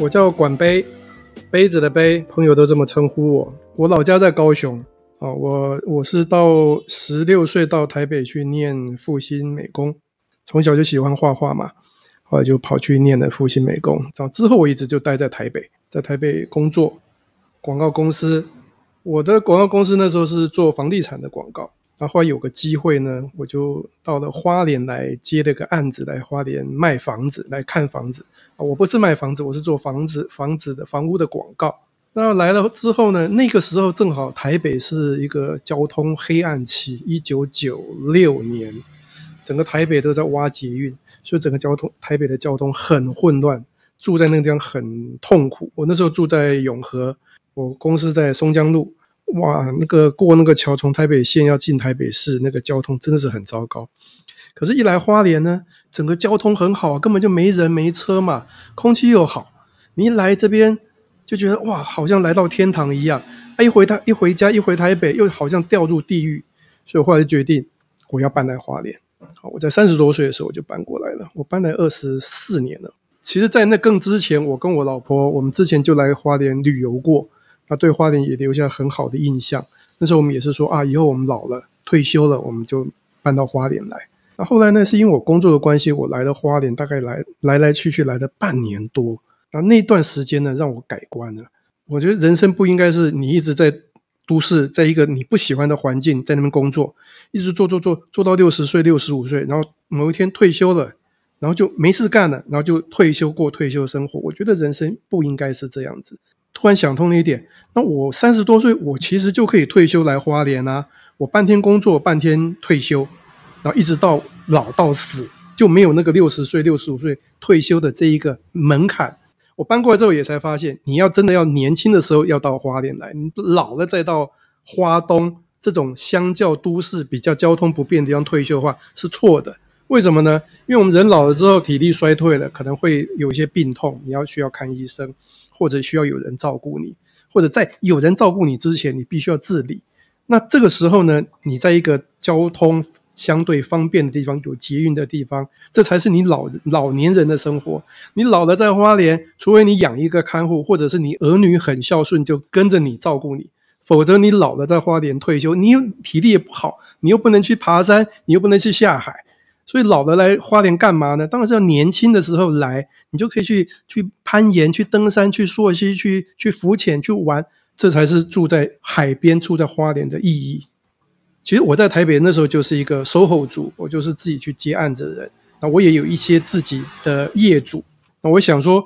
我叫管杯，杯子的杯，朋友都这么称呼我。我老家在高雄啊，我我是到十六岁到台北去念复兴美工，从小就喜欢画画嘛，后来就跑去念了复兴美工。之后我一直就待在台北，在台北工作，广告公司。我的广告公司那时候是做房地产的广告。然后后来有个机会呢，我就到了花莲来接了个案子，来花莲卖房子，来看房子。啊我不是卖房子，我是做房子、房子的房屋的广告。那来了之后呢，那个时候正好台北是一个交通黑暗期，一九九六年，整个台北都在挖捷运，所以整个交通台北的交通很混乱，住在那个地方很痛苦。我那时候住在永和，我公司在松江路。哇，那个过那个桥，从台北县要进台北市，那个交通真的是很糟糕。可是，一来花莲呢，整个交通很好，根本就没人没车嘛，空气又好。你一来这边就觉得哇，好像来到天堂一样。啊，一回台一回家一回台北，又好像掉入地狱。所以我后来就决定我要搬来花莲。好，我在三十多岁的时候我就搬过来了。我搬来二十四年了。其实，在那更之前，我跟我老婆，我们之前就来花莲旅游过。他对花莲也留下很好的印象。那时候我们也是说啊，以后我们老了退休了，我们就搬到花莲来。那后来呢，是因为我工作的关系，我来了花莲，大概来来来去去来了半年多。那那段时间呢，让我改观了。我觉得人生不应该是你一直在都市，在一个你不喜欢的环境，在那边工作，一直做做做做到六十岁、六十五岁，然后某一天退休了，然后就没事干了，然后就退休过退休生活。我觉得人生不应该是这样子。突然想通了一点，那我三十多岁，我其实就可以退休来花莲啊！我半天工作，半天退休，然后一直到老到死，就没有那个六十岁、六十五岁退休的这一个门槛。我搬过来之后，也才发现，你要真的要年轻的时候要到花莲来，你老了再到花东这种相较都市比较交通不便的地方退休的话，是错的。为什么呢？因为我们人老了之后，体力衰退了，可能会有一些病痛，你要需要看医生。或者需要有人照顾你，或者在有人照顾你之前，你必须要自理。那这个时候呢，你在一个交通相对方便的地方，有捷运的地方，这才是你老老年人的生活。你老了在花莲，除非你养一个看护，或者是你儿女很孝顺，就跟着你照顾你，否则你老了在花莲退休，你又体力也不好，你又不能去爬山，你又不能去下海。所以老的来花莲干嘛呢？当然是要年轻的时候来，你就可以去去攀岩、去登山、去溯溪、去去浮潜、去玩，这才是住在海边、住在花莲的意义。其实我在台北那时候就是一个 SOHO 族，我就是自己去接案子的人。那我也有一些自己的业主。那我想说。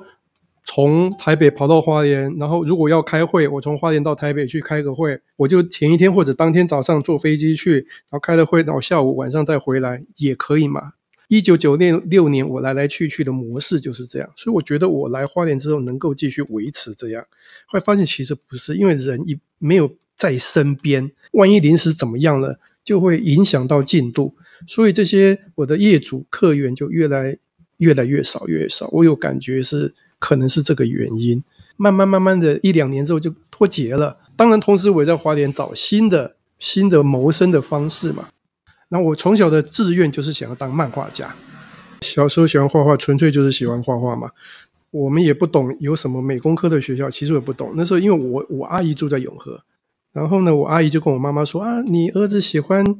从台北跑到花莲，然后如果要开会，我从花莲到台北去开个会，我就前一天或者当天早上坐飞机去，然后开了会，然后下午晚上再回来也可以嘛。一九九六年我来来去去的模式就是这样，所以我觉得我来花莲之后能够继续维持这样。后来发现其实不是，因为人一没有在身边，万一临时怎么样了，就会影响到进度，所以这些我的业主客源就越来越来越少越少。我有感觉是。可能是这个原因，慢慢慢慢的一两年之后就脱节了。当然，同时我也在花莲找新的新的谋生的方式嘛。那我从小的志愿就是想要当漫画家，小时候喜欢画画，纯粹就是喜欢画画嘛。我们也不懂有什么美工科的学校，其实我也不懂。那时候因为我我阿姨住在永和，然后呢，我阿姨就跟我妈妈说啊，你儿子喜欢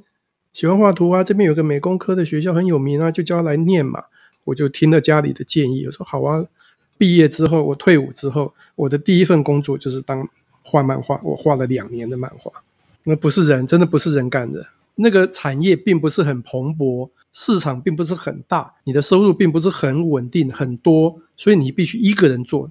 喜欢画图啊，这边有个美工科的学校很有名啊，就叫他来念嘛。我就听了家里的建议，我说好啊。毕业之后，我退伍之后，我的第一份工作就是当画漫画。我画了两年的漫画，那不是人，真的不是人干的。那个产业并不是很蓬勃，市场并不是很大，你的收入并不是很稳定很多，所以你必须一个人做。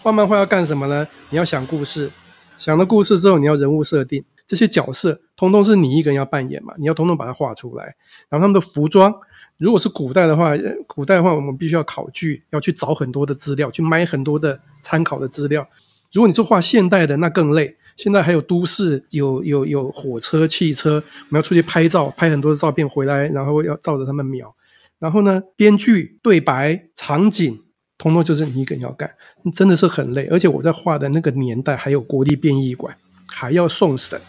画漫画要干什么呢？你要想故事，想了故事之后，你要人物设定，这些角色通通是你一个人要扮演嘛，你要通通把它画出来，然后他们的服装。如果是古代的话，古代的话，我们必须要考据，要去找很多的资料，去买很多的参考的资料。如果你是画现代的，那更累。现在还有都市，有有有火车、汽车，我们要出去拍照，拍很多的照片回来，然后要照着他们描。然后呢，编剧、对白、场景，通通就是你一个人要干，真的是很累。而且我在画的那个年代，还有国立编译馆，还要送审。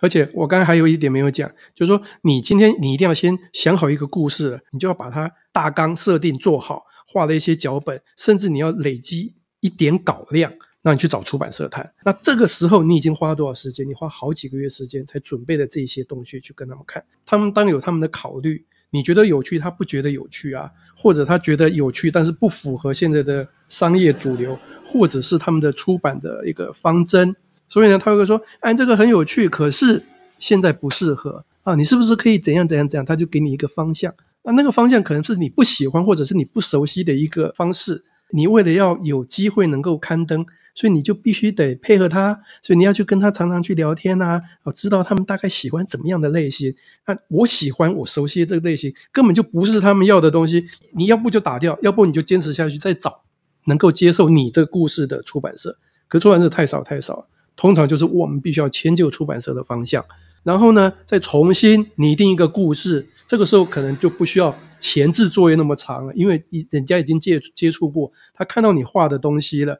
而且我刚才还有一点没有讲，就是说你今天你一定要先想好一个故事，你就要把它大纲设定做好，画了一些脚本，甚至你要累积一点稿量，让你去找出版社谈。那这个时候你已经花了多少时间？你花好几个月时间才准备了这些东西去跟他们看，他们当有他们的考虑。你觉得有趣，他不觉得有趣啊，或者他觉得有趣，但是不符合现在的商业主流，或者是他们的出版的一个方针，所以呢，他会说，哎，这个很有趣，可是现在不适合啊，你是不是可以怎样怎样怎样？他就给你一个方向，那那个方向可能是你不喜欢，或者是你不熟悉的一个方式，你为了要有机会能够刊登。所以你就必须得配合他，所以你要去跟他常常去聊天啊，哦，知道他们大概喜欢怎么样的类型。那我喜欢我熟悉的这个类型，根本就不是他们要的东西。你要不就打掉，要不你就坚持下去，再找能够接受你这个故事的出版社。可出版社太少太少了，通常就是我们必须要迁就出版社的方向，然后呢，再重新拟定一个故事。这个时候可能就不需要前置作业那么长了，因为人家已经接接触过，他看到你画的东西了。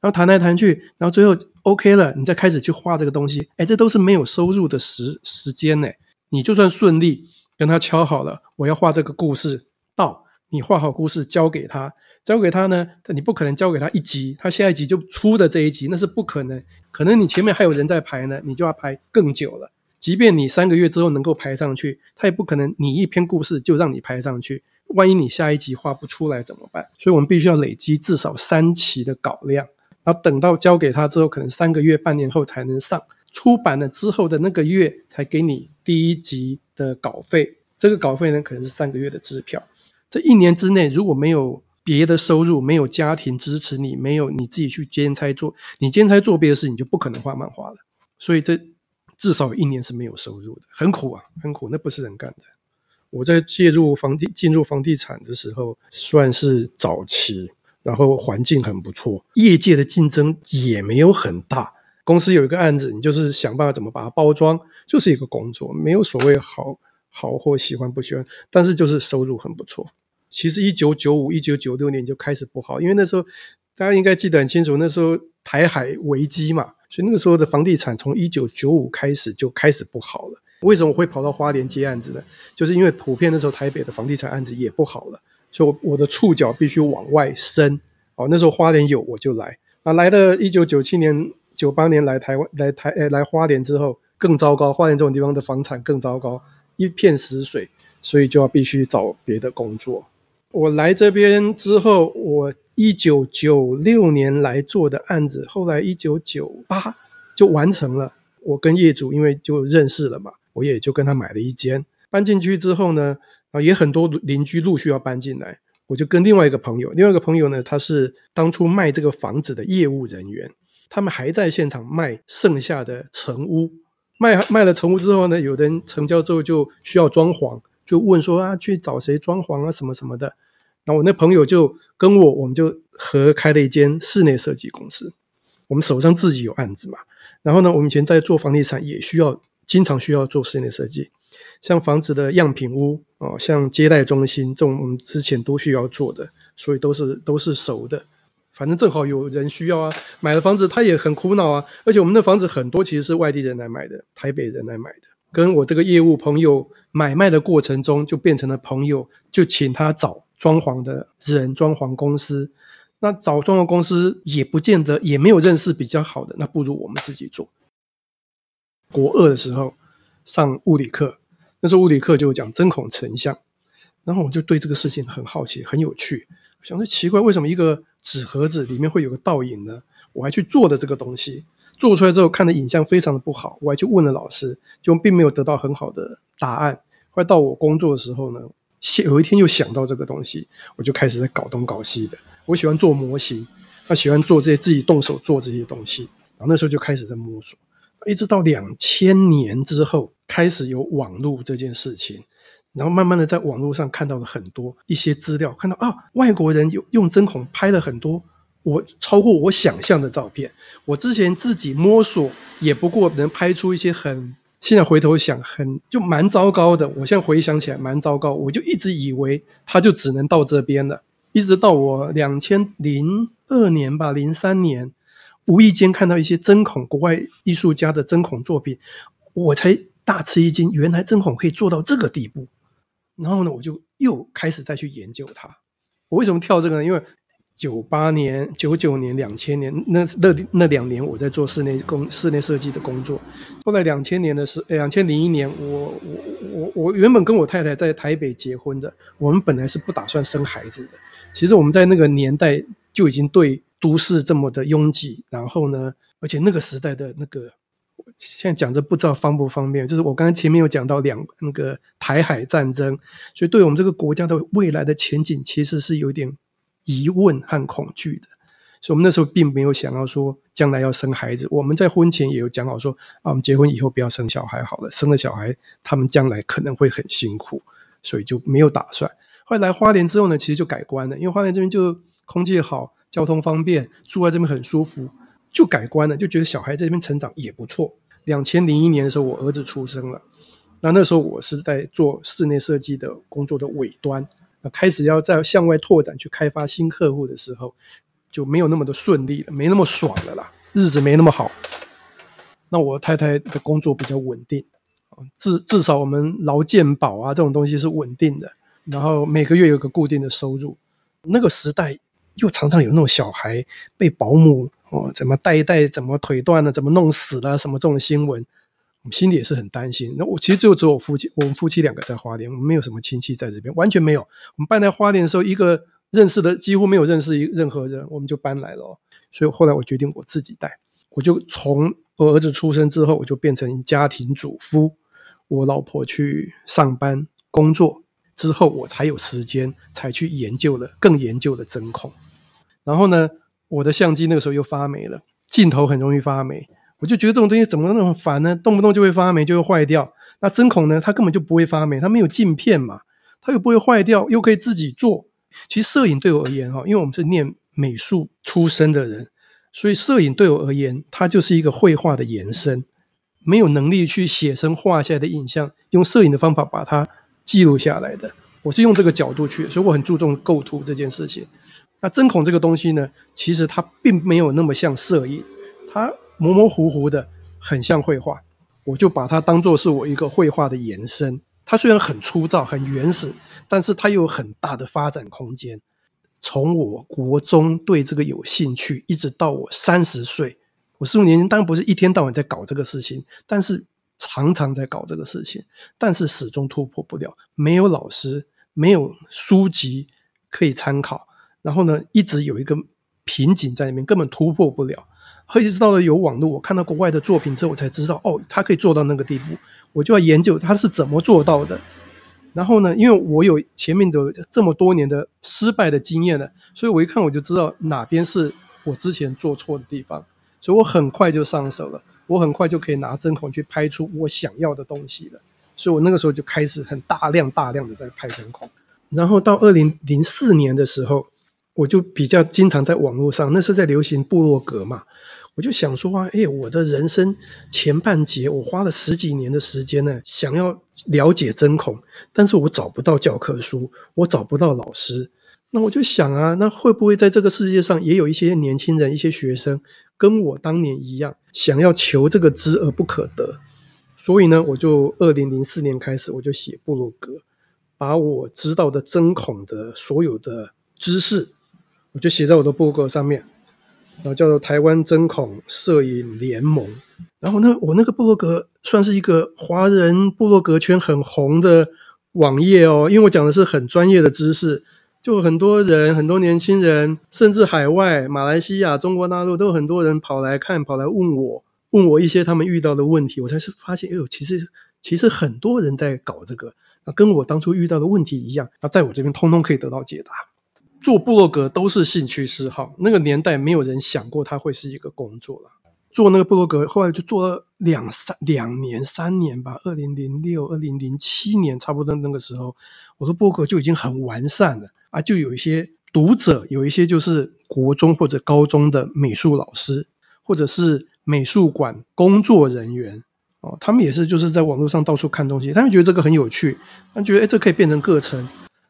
然后谈来谈去，然后最后 OK 了，你再开始去画这个东西，哎，这都是没有收入的时时间呢。你就算顺利跟他敲好了，我要画这个故事，到你画好故事交给他，交给他呢，你不可能交给他一集，他下一集就出的这一集，那是不可能。可能你前面还有人在排呢，你就要排更久了。即便你三个月之后能够排上去，他也不可能你一篇故事就让你排上去。万一你下一集画不出来怎么办？所以我们必须要累积至少三期的稿量。然后等到交给他之后，可能三个月、半年后才能上。出版了之后的那个月，才给你第一集的稿费。这个稿费呢，可能是三个月的支票。这一年之内，如果没有别的收入，没有家庭支持你，没有你自己去兼差做，你兼差做别的事，你就不可能画漫画了。所以这至少一年是没有收入的，很苦啊，很苦。那不是人干的。我在介入房地进入房地产的时候，算是早期。然后环境很不错，业界的竞争也没有很大。公司有一个案子，你就是想办法怎么把它包装，就是一个工作，没有所谓好好或喜欢不喜欢，但是就是收入很不错。其实一九九五、一九九六年就开始不好，因为那时候大家应该记得很清楚，那时候台海危机嘛，所以那个时候的房地产从一九九五开始就开始不好了。为什么我会跑到花莲接案子呢？就是因为普遍那时候台北的房地产案子也不好了。所以我的触角必须往外伸，哦，那时候花莲有我就来，啊，来了一九九七年、九八年来台湾，来台，诶，来花莲之后更糟糕，花莲这种地方的房产更糟糕，一片死水，所以就要必须找别的工作。我来这边之后，我一九九六年来做的案子，后来一九九八就完成了。我跟业主因为就认识了嘛，我也就跟他买了一间，搬进去之后呢。啊，也很多邻居陆续要搬进来，我就跟另外一个朋友，另外一个朋友呢，他是当初卖这个房子的业务人员，他们还在现场卖剩下的成屋，卖卖了成屋之后呢，有的人成交之后就需要装潢，就问说啊，去找谁装潢啊，什么什么的。然后我那朋友就跟我，我们就合开了一间室内设计公司，我们手上自己有案子嘛，然后呢，我们以前在做房地产也需要，经常需要做室内设计。像房子的样品屋哦，像接待中心这种，我们之前都需要做的，所以都是都是熟的。反正正好有人需要啊，买了房子他也很苦恼啊。而且我们的房子很多其实是外地人来买的，台北人来买的。跟我这个业务朋友买卖的过程中，就变成了朋友，就请他找装潢的人、装潢公司。那找装潢公司也不见得，也没有认识比较好的，那不如我们自己做。国二的时候上物理课。那时候物理课就讲针孔成像，然后我就对这个事情很好奇，很有趣，想说奇怪，为什么一个纸盒子里面会有个倒影呢？我还去做的这个东西，做出来之后看的影像非常的不好，我还去问了老师，就并没有得到很好的答案。后来到我工作的时候呢，有一天又想到这个东西，我就开始在搞东搞西的。我喜欢做模型，他喜欢做这些自己动手做这些东西，然后那时候就开始在摸索。一直到两千年之后，开始有网络这件事情，然后慢慢的在网络上看到了很多一些资料，看到啊，外国人有用针孔拍了很多我超过我想象的照片。我之前自己摸索，也不过能拍出一些很，现在回头想很就蛮糟糕的。我现在回想起来蛮糟糕，我就一直以为它就只能到这边了，一直到我两千零二年吧，零三年。无意间看到一些针孔，国外艺术家的针孔作品，我才大吃一惊，原来针孔可以做到这个地步。然后呢，我就又开始再去研究它。我为什么跳这个呢？因为九八年、九九年、两千年那那那两年我在做室内工、室内设计的工作。后来两千年的时，两千零一年，我我我我原本跟我太太在台北结婚的，我们本来是不打算生孩子的。其实我们在那个年代就已经对都市这么的拥挤，然后呢，而且那个时代的那个，现在讲着不知道方不方便，就是我刚才前面有讲到两那个台海战争，所以对我们这个国家的未来的前景其实是有点。疑问和恐惧的，所以我们那时候并没有想要说将来要生孩子。我们在婚前也有讲好说啊，我们结婚以后不要生小孩好了，生了小孩他们将来可能会很辛苦，所以就没有打算。后来来花莲之后呢，其实就改观了，因为花莲这边就空气好，交通方便，住在这边很舒服，就改观了，就觉得小孩在这边成长也不错。两千零一年的时候，我儿子出生了，那那时候我是在做室内设计的工作的尾端。开始要在向外拓展去开发新客户的时候，就没有那么的顺利了，没那么爽了啦，日子没那么好。那我太太的工作比较稳定，至至少我们劳健保啊这种东西是稳定的，然后每个月有个固定的收入。那个时代又常常有那种小孩被保姆哦怎么带一带怎么腿断了，怎么弄死了什么这种新闻。我心里也是很担心。那我其实就只有我夫妻，我们夫妻两个在花莲，我们没有什么亲戚在这边，完全没有。我们搬来花莲的时候，一个认识的几乎没有认识任何人，我们就搬来了。所以后来我决定我自己带，我就从我儿子出生之后，我就变成家庭主夫。我老婆去上班工作之后，我才有时间才去研究了更研究的针孔。然后呢，我的相机那个时候又发霉了，镜头很容易发霉。我就觉得这种东西怎么那么烦呢？动不动就会发霉，就会坏掉。那针孔呢？它根本就不会发霉，它没有镜片嘛，它又不会坏掉，又可以自己做。其实摄影对我而言哈，因为我们是念美术出身的人，所以摄影对我而言，它就是一个绘画的延伸。没有能力去写生画下来的影像，用摄影的方法把它记录下来的。我是用这个角度去，所以我很注重构图这件事情。那针孔这个东西呢，其实它并没有那么像摄影，它。模模糊糊的，很像绘画，我就把它当作是我一个绘画的延伸。它虽然很粗糙、很原始，但是它又有很大的发展空间。从我国中对这个有兴趣，一直到我三十岁，我十五年前当然不是一天到晚在搞这个事情，但是常常在搞这个事情，但是始终突破不了。没有老师，没有书籍可以参考，然后呢，一直有一个瓶颈在里面，根本突破不了。后来知道了有网络，我看到国外的作品之后，我才知道哦，他可以做到那个地步，我就要研究他是怎么做到的。然后呢，因为我有前面的这么多年的失败的经验了，所以我一看我就知道哪边是我之前做错的地方，所以我很快就上手了，我很快就可以拿针孔去拍出我想要的东西了。所以我那个时候就开始很大量大量的在拍针孔。然后到二零零四年的时候，我就比较经常在网络上，那时候在流行部落格嘛。我就想说啊，哎，我的人生前半截，我花了十几年的时间呢，想要了解针孔，但是我找不到教科书，我找不到老师。那我就想啊，那会不会在这个世界上也有一些年轻人、一些学生，跟我当年一样，想要求这个知而不可得？所以呢，我就二零零四年开始，我就写部落格，把我知道的针孔的所有的知识，我就写在我的部落格上面。然后叫做台湾针孔摄影联盟，然后呢，我那个部落格算是一个华人部落格圈很红的网页哦，因为我讲的是很专业的知识，就很多人，很多年轻人，甚至海外、马来西亚、中国大陆都有很多人跑来看，跑来问我，问我一些他们遇到的问题，我才是发现，哎呦，其实其实很多人在搞这个，跟我当初遇到的问题一样，那在我这边通通可以得到解答。做部落格都是兴趣嗜好，那个年代没有人想过它会是一个工作了。做那个部落格，后来就做了两三两年、三年吧。二零零六、二零零七年，差不多那个时候，我的部落格就已经很完善了啊。就有一些读者，有一些就是国中或者高中的美术老师，或者是美术馆工作人员哦，他们也是就是在网络上到处看东西，他们觉得这个很有趣，他们觉得哎，这可以变成课程。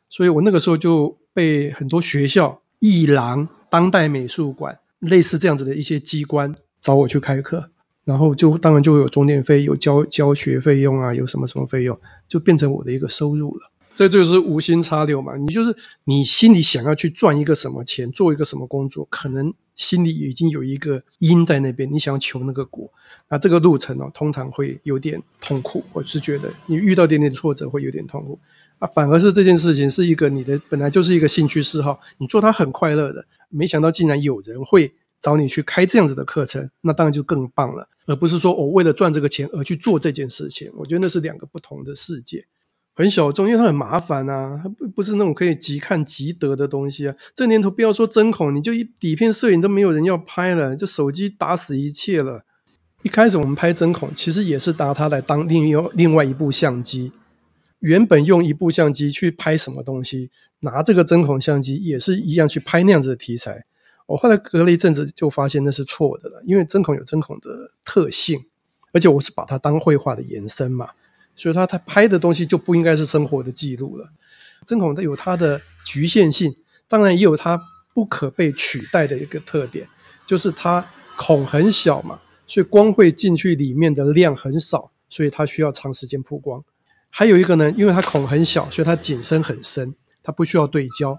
所以我那个时候就被很多学校、艺廊、当代美术馆类似这样子的一些机关找我去开课，然后就当然就有中点费、有教教学费用啊，有什么什么费用，就变成我的一个收入了。这就是无心插柳嘛。你就是你心里想要去赚一个什么钱，做一个什么工作，可能心里已经有一个因在那边，你想要求那个果，那这个路程哦，通常会有点痛苦。我是觉得你遇到点点挫折会有点痛苦啊，反而是这件事情是一个你的本来就是一个兴趣嗜好，你做它很快乐的，没想到竟然有人会找你去开这样子的课程，那当然就更棒了，而不是说我为了赚这个钱而去做这件事情。我觉得那是两个不同的世界。很小众，因为它很麻烦啊，它不不是那种可以即看即得的东西啊。这年头不要说针孔，你就一底片摄影都没有人要拍了，就手机打死一切了。一开始我们拍针孔，其实也是拿它来当另外另外一部相机。原本用一部相机去拍什么东西，拿这个针孔相机也是一样去拍那样子的题材。我后来隔了一阵子就发现那是错的了，因为针孔有针孔的特性，而且我是把它当绘画的延伸嘛。所以他他拍的东西就不应该是生活的记录了。针孔它有它的局限性，当然也有它不可被取代的一个特点，就是它孔很小嘛，所以光会进去里面的量很少，所以它需要长时间曝光。还有一个呢，因为它孔很小，所以它景深很深，它不需要对焦，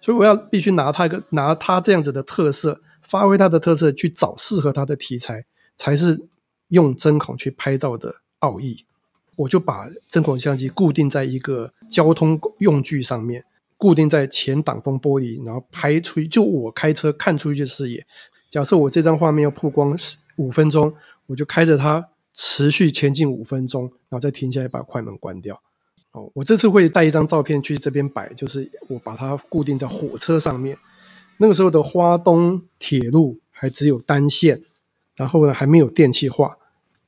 所以我要必须拿它一个拿它这样子的特色，发挥它的特色去找适合它的题材，才是用针孔去拍照的奥义。我就把针孔相机固定在一个交通用具上面，固定在前挡风玻璃，然后拍出，就我开车看出去的视野。假设我这张画面要曝光五分钟，我就开着它持续前进五分钟，然后再停下来把快门关掉。哦，我这次会带一张照片去这边摆，就是我把它固定在火车上面。那个时候的花东铁路还只有单线，然后呢还没有电气化，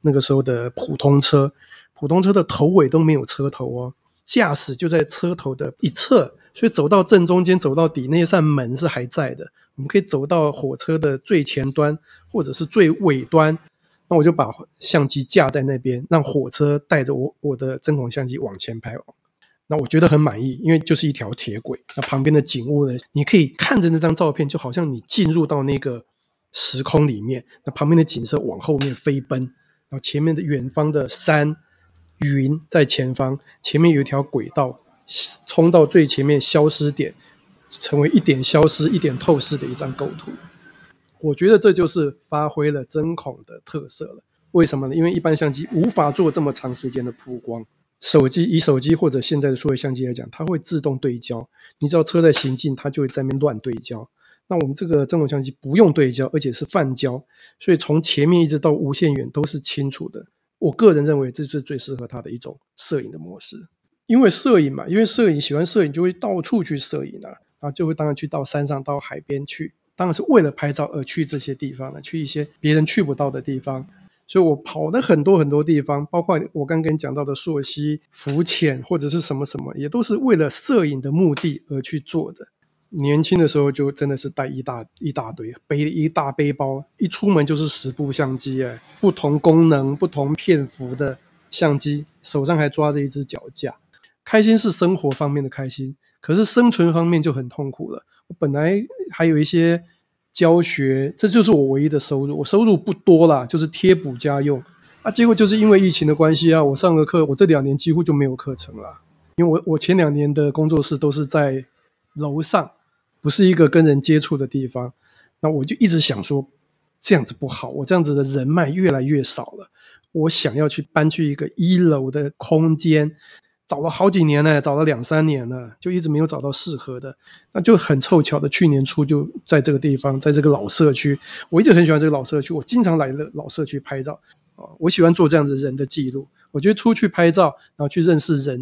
那个时候的普通车。普通车的头尾都没有车头哦，驾驶就在车头的一侧，所以走到正中间，走到底那扇门是还在的。我们可以走到火车的最前端或者是最尾端，那我就把相机架在那边，让火车带着我我的针孔相机往前拍。那我觉得很满意，因为就是一条铁轨，那旁边的景物呢，你可以看着那张照片，就好像你进入到那个时空里面。那旁边的景色往后面飞奔，然后前面的远方的山。云在前方，前面有一条轨道，冲到最前面消失点，成为一点消失、一点透视的一张构图。我觉得这就是发挥了针孔的特色了。为什么呢？因为一般相机无法做这么长时间的曝光。手机以手机或者现在的数位相机来讲，它会自动对焦。你知道车在行进，它就会在那边乱对焦。那我们这个针孔相机不用对焦，而且是泛焦，所以从前面一直到无限远都是清楚的。我个人认为这是最适合它的一种摄影的模式，因为摄影嘛，因为摄影喜欢摄影就会到处去摄影啊，然后就会当然去到山上、到海边去，当然是为了拍照而去这些地方了，去一些别人去不到的地方。所以我跑了很多很多地方，包括我刚跟你讲到的溯溪、浮潜或者是什么什么，也都是为了摄影的目的而去做的。年轻的时候就真的是带一大一大堆，背一大背包，一出门就是十部相机，哎，不同功能、不同片幅的相机，手上还抓着一只脚架，开心是生活方面的开心，可是生存方面就很痛苦了。我本来还有一些教学，这就是我唯一的收入，我收入不多啦，就是贴补家用啊。结果就是因为疫情的关系啊，我上个课，我这两年几乎就没有课程了，因为我我前两年的工作室都是在楼上。不是一个跟人接触的地方，那我就一直想说，这样子不好，我这样子的人脉越来越少了。我想要去搬去一个一楼的空间，找了好几年呢，找了两三年了，就一直没有找到适合的。那就很凑巧的，去年初就在这个地方，在这个老社区，我一直很喜欢这个老社区，我经常来的老社区拍照啊，我喜欢做这样子人的记录。我觉得出去拍照，然后去认识人，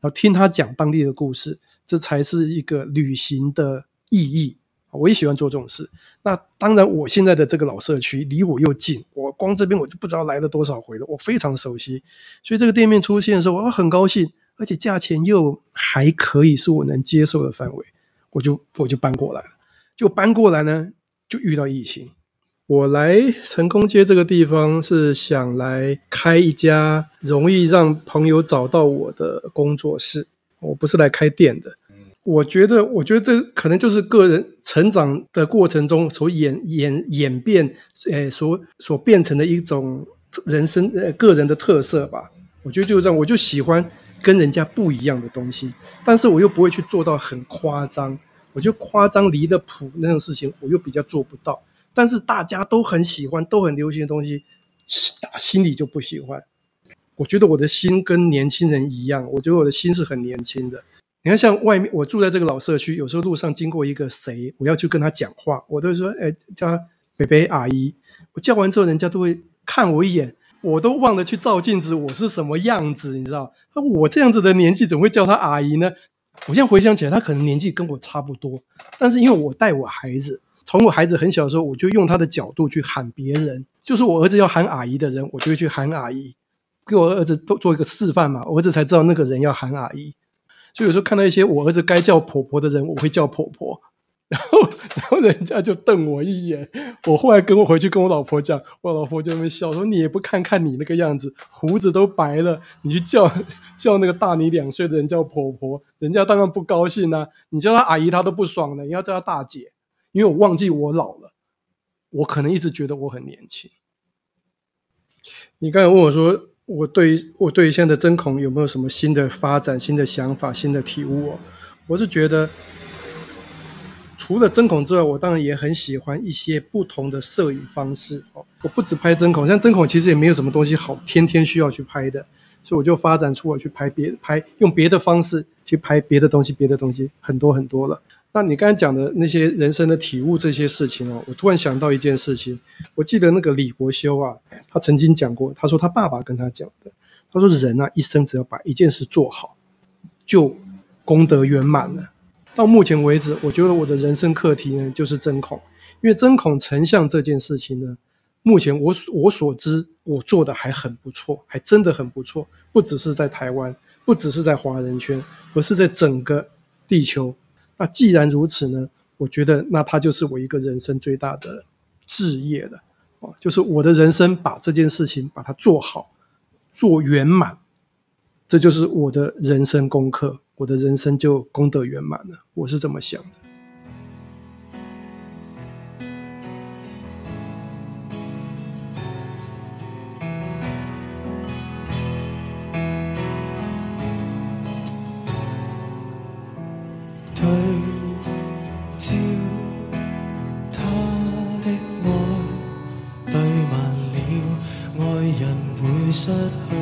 然后听他讲当地的故事，这才是一个旅行的。意义，我也喜欢做这种事。那当然，我现在的这个老社区离我又近，我光这边我就不知道来了多少回了，我非常熟悉。所以这个店面出现的时候，我很高兴，而且价钱又还可以，是我能接受的范围，我就我就搬过来了。就搬过来呢，就遇到疫情。我来成功街这个地方是想来开一家容易让朋友找到我的工作室，我不是来开店的。我觉得，我觉得这可能就是个人成长的过程中所演演演变，诶，所所变成的一种人生呃个人的特色吧。我觉得就是这样，我就喜欢跟人家不一样的东西，但是我又不会去做到很夸张。我觉得夸张离了谱那种事情，我又比较做不到。但是大家都很喜欢、都很流行的东西，打心里就不喜欢。我觉得我的心跟年轻人一样，我觉得我的心是很年轻的。你看，像外面我住在这个老社区，有时候路上经过一个谁，我要去跟他讲话，我都会说：“哎，叫他北北阿姨。”我叫完之后，人家都会看我一眼，我都忘了去照镜子，我是什么样子，你知道？那我这样子的年纪，怎么会叫她阿姨呢？我现在回想起来，她可能年纪跟我差不多，但是因为我带我孩子，从我孩子很小的时候，我就用他的角度去喊别人，就是我儿子要喊阿姨的人，我就会去喊阿姨，给我儿子都做一个示范嘛，我儿子才知道那个人要喊阿姨。所以有时候看到一些我儿子该叫婆婆的人，我会叫婆婆，然后然后人家就瞪我一眼。我后来跟我回去跟我老婆讲，我老婆就会笑说：“你也不看看你那个样子，胡子都白了，你去叫叫那个大你两岁的人叫婆婆，人家当然不高兴啊。你叫她阿姨，她都不爽的。你要叫她大姐，因为我忘记我老了，我可能一直觉得我很年轻。你刚才问我说。”我对我对于现在的针孔有没有什么新的发展、新的想法、新的体悟哦？我是觉得，除了针孔之外，我当然也很喜欢一些不同的摄影方式哦。我不只拍针孔，像针孔其实也没有什么东西好天天需要去拍的，所以我就发展出我去拍别拍用别的方式去拍别的东西，别的东西很多很多了。那你刚才讲的那些人生的体悟这些事情哦，我突然想到一件事情。我记得那个李国修啊，他曾经讲过，他说他爸爸跟他讲的，他说人啊一生只要把一件事做好，就功德圆满了。到目前为止，我觉得我的人生课题呢就是针孔，因为针孔成像这件事情呢，目前我我所知我做的还很不错，还真的很不错，不只是在台湾，不只是在华人圈，而是在整个地球。那既然如此呢，我觉得那它就是我一个人生最大的志业了，哦，就是我的人生把这件事情把它做好，做圆满，这就是我的人生功课，我的人生就功德圆满了，我是这么想的。失去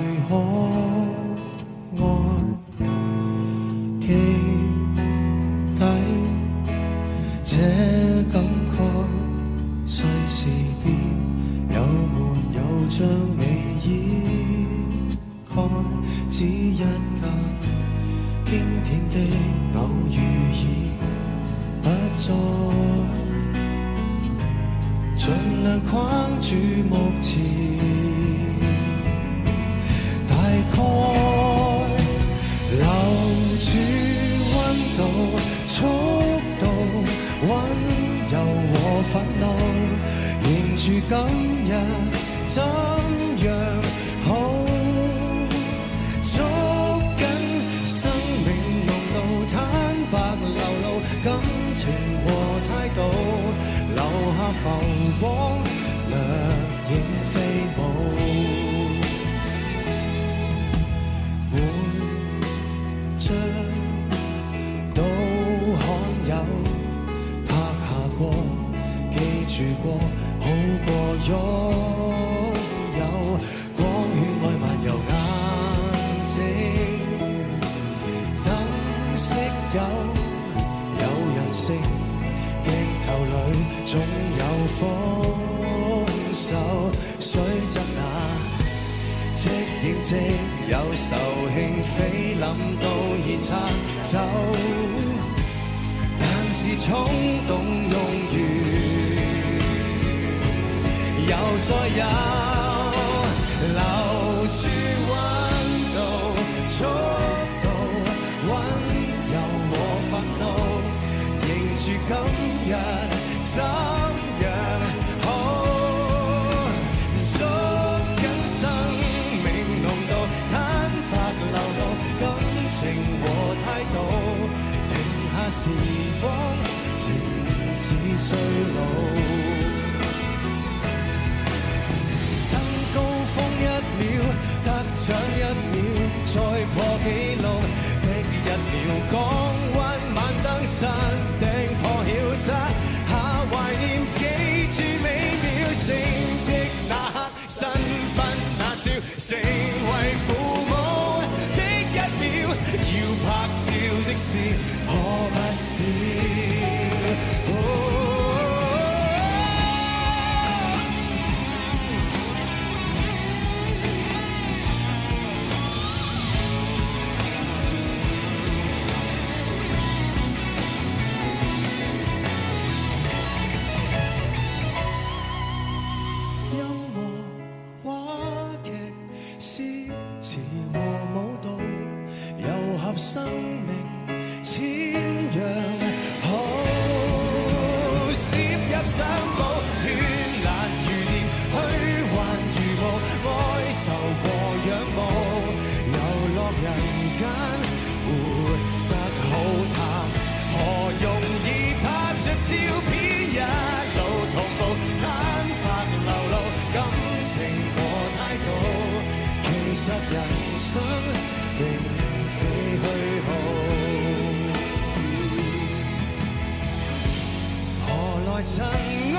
浮光掠影飞舞，每张都罕有，拍下过，记住过。即有愁兴非谂到已拆走但是冲动用完又再有留住温度速度温柔和愤怒凝住今日时光，情似衰老。登高峰一秒，得奖一秒，再破纪录的一秒，港湾晚登山顶破晓摘，下怀念几处美妙，成绩那刻，身份那朝，成为父母的一秒，要拍照的是。see. 活得好淡，何容易拍着照片一路同步，坦白流露感情和态度。其实人生并非虚耗，何来曾？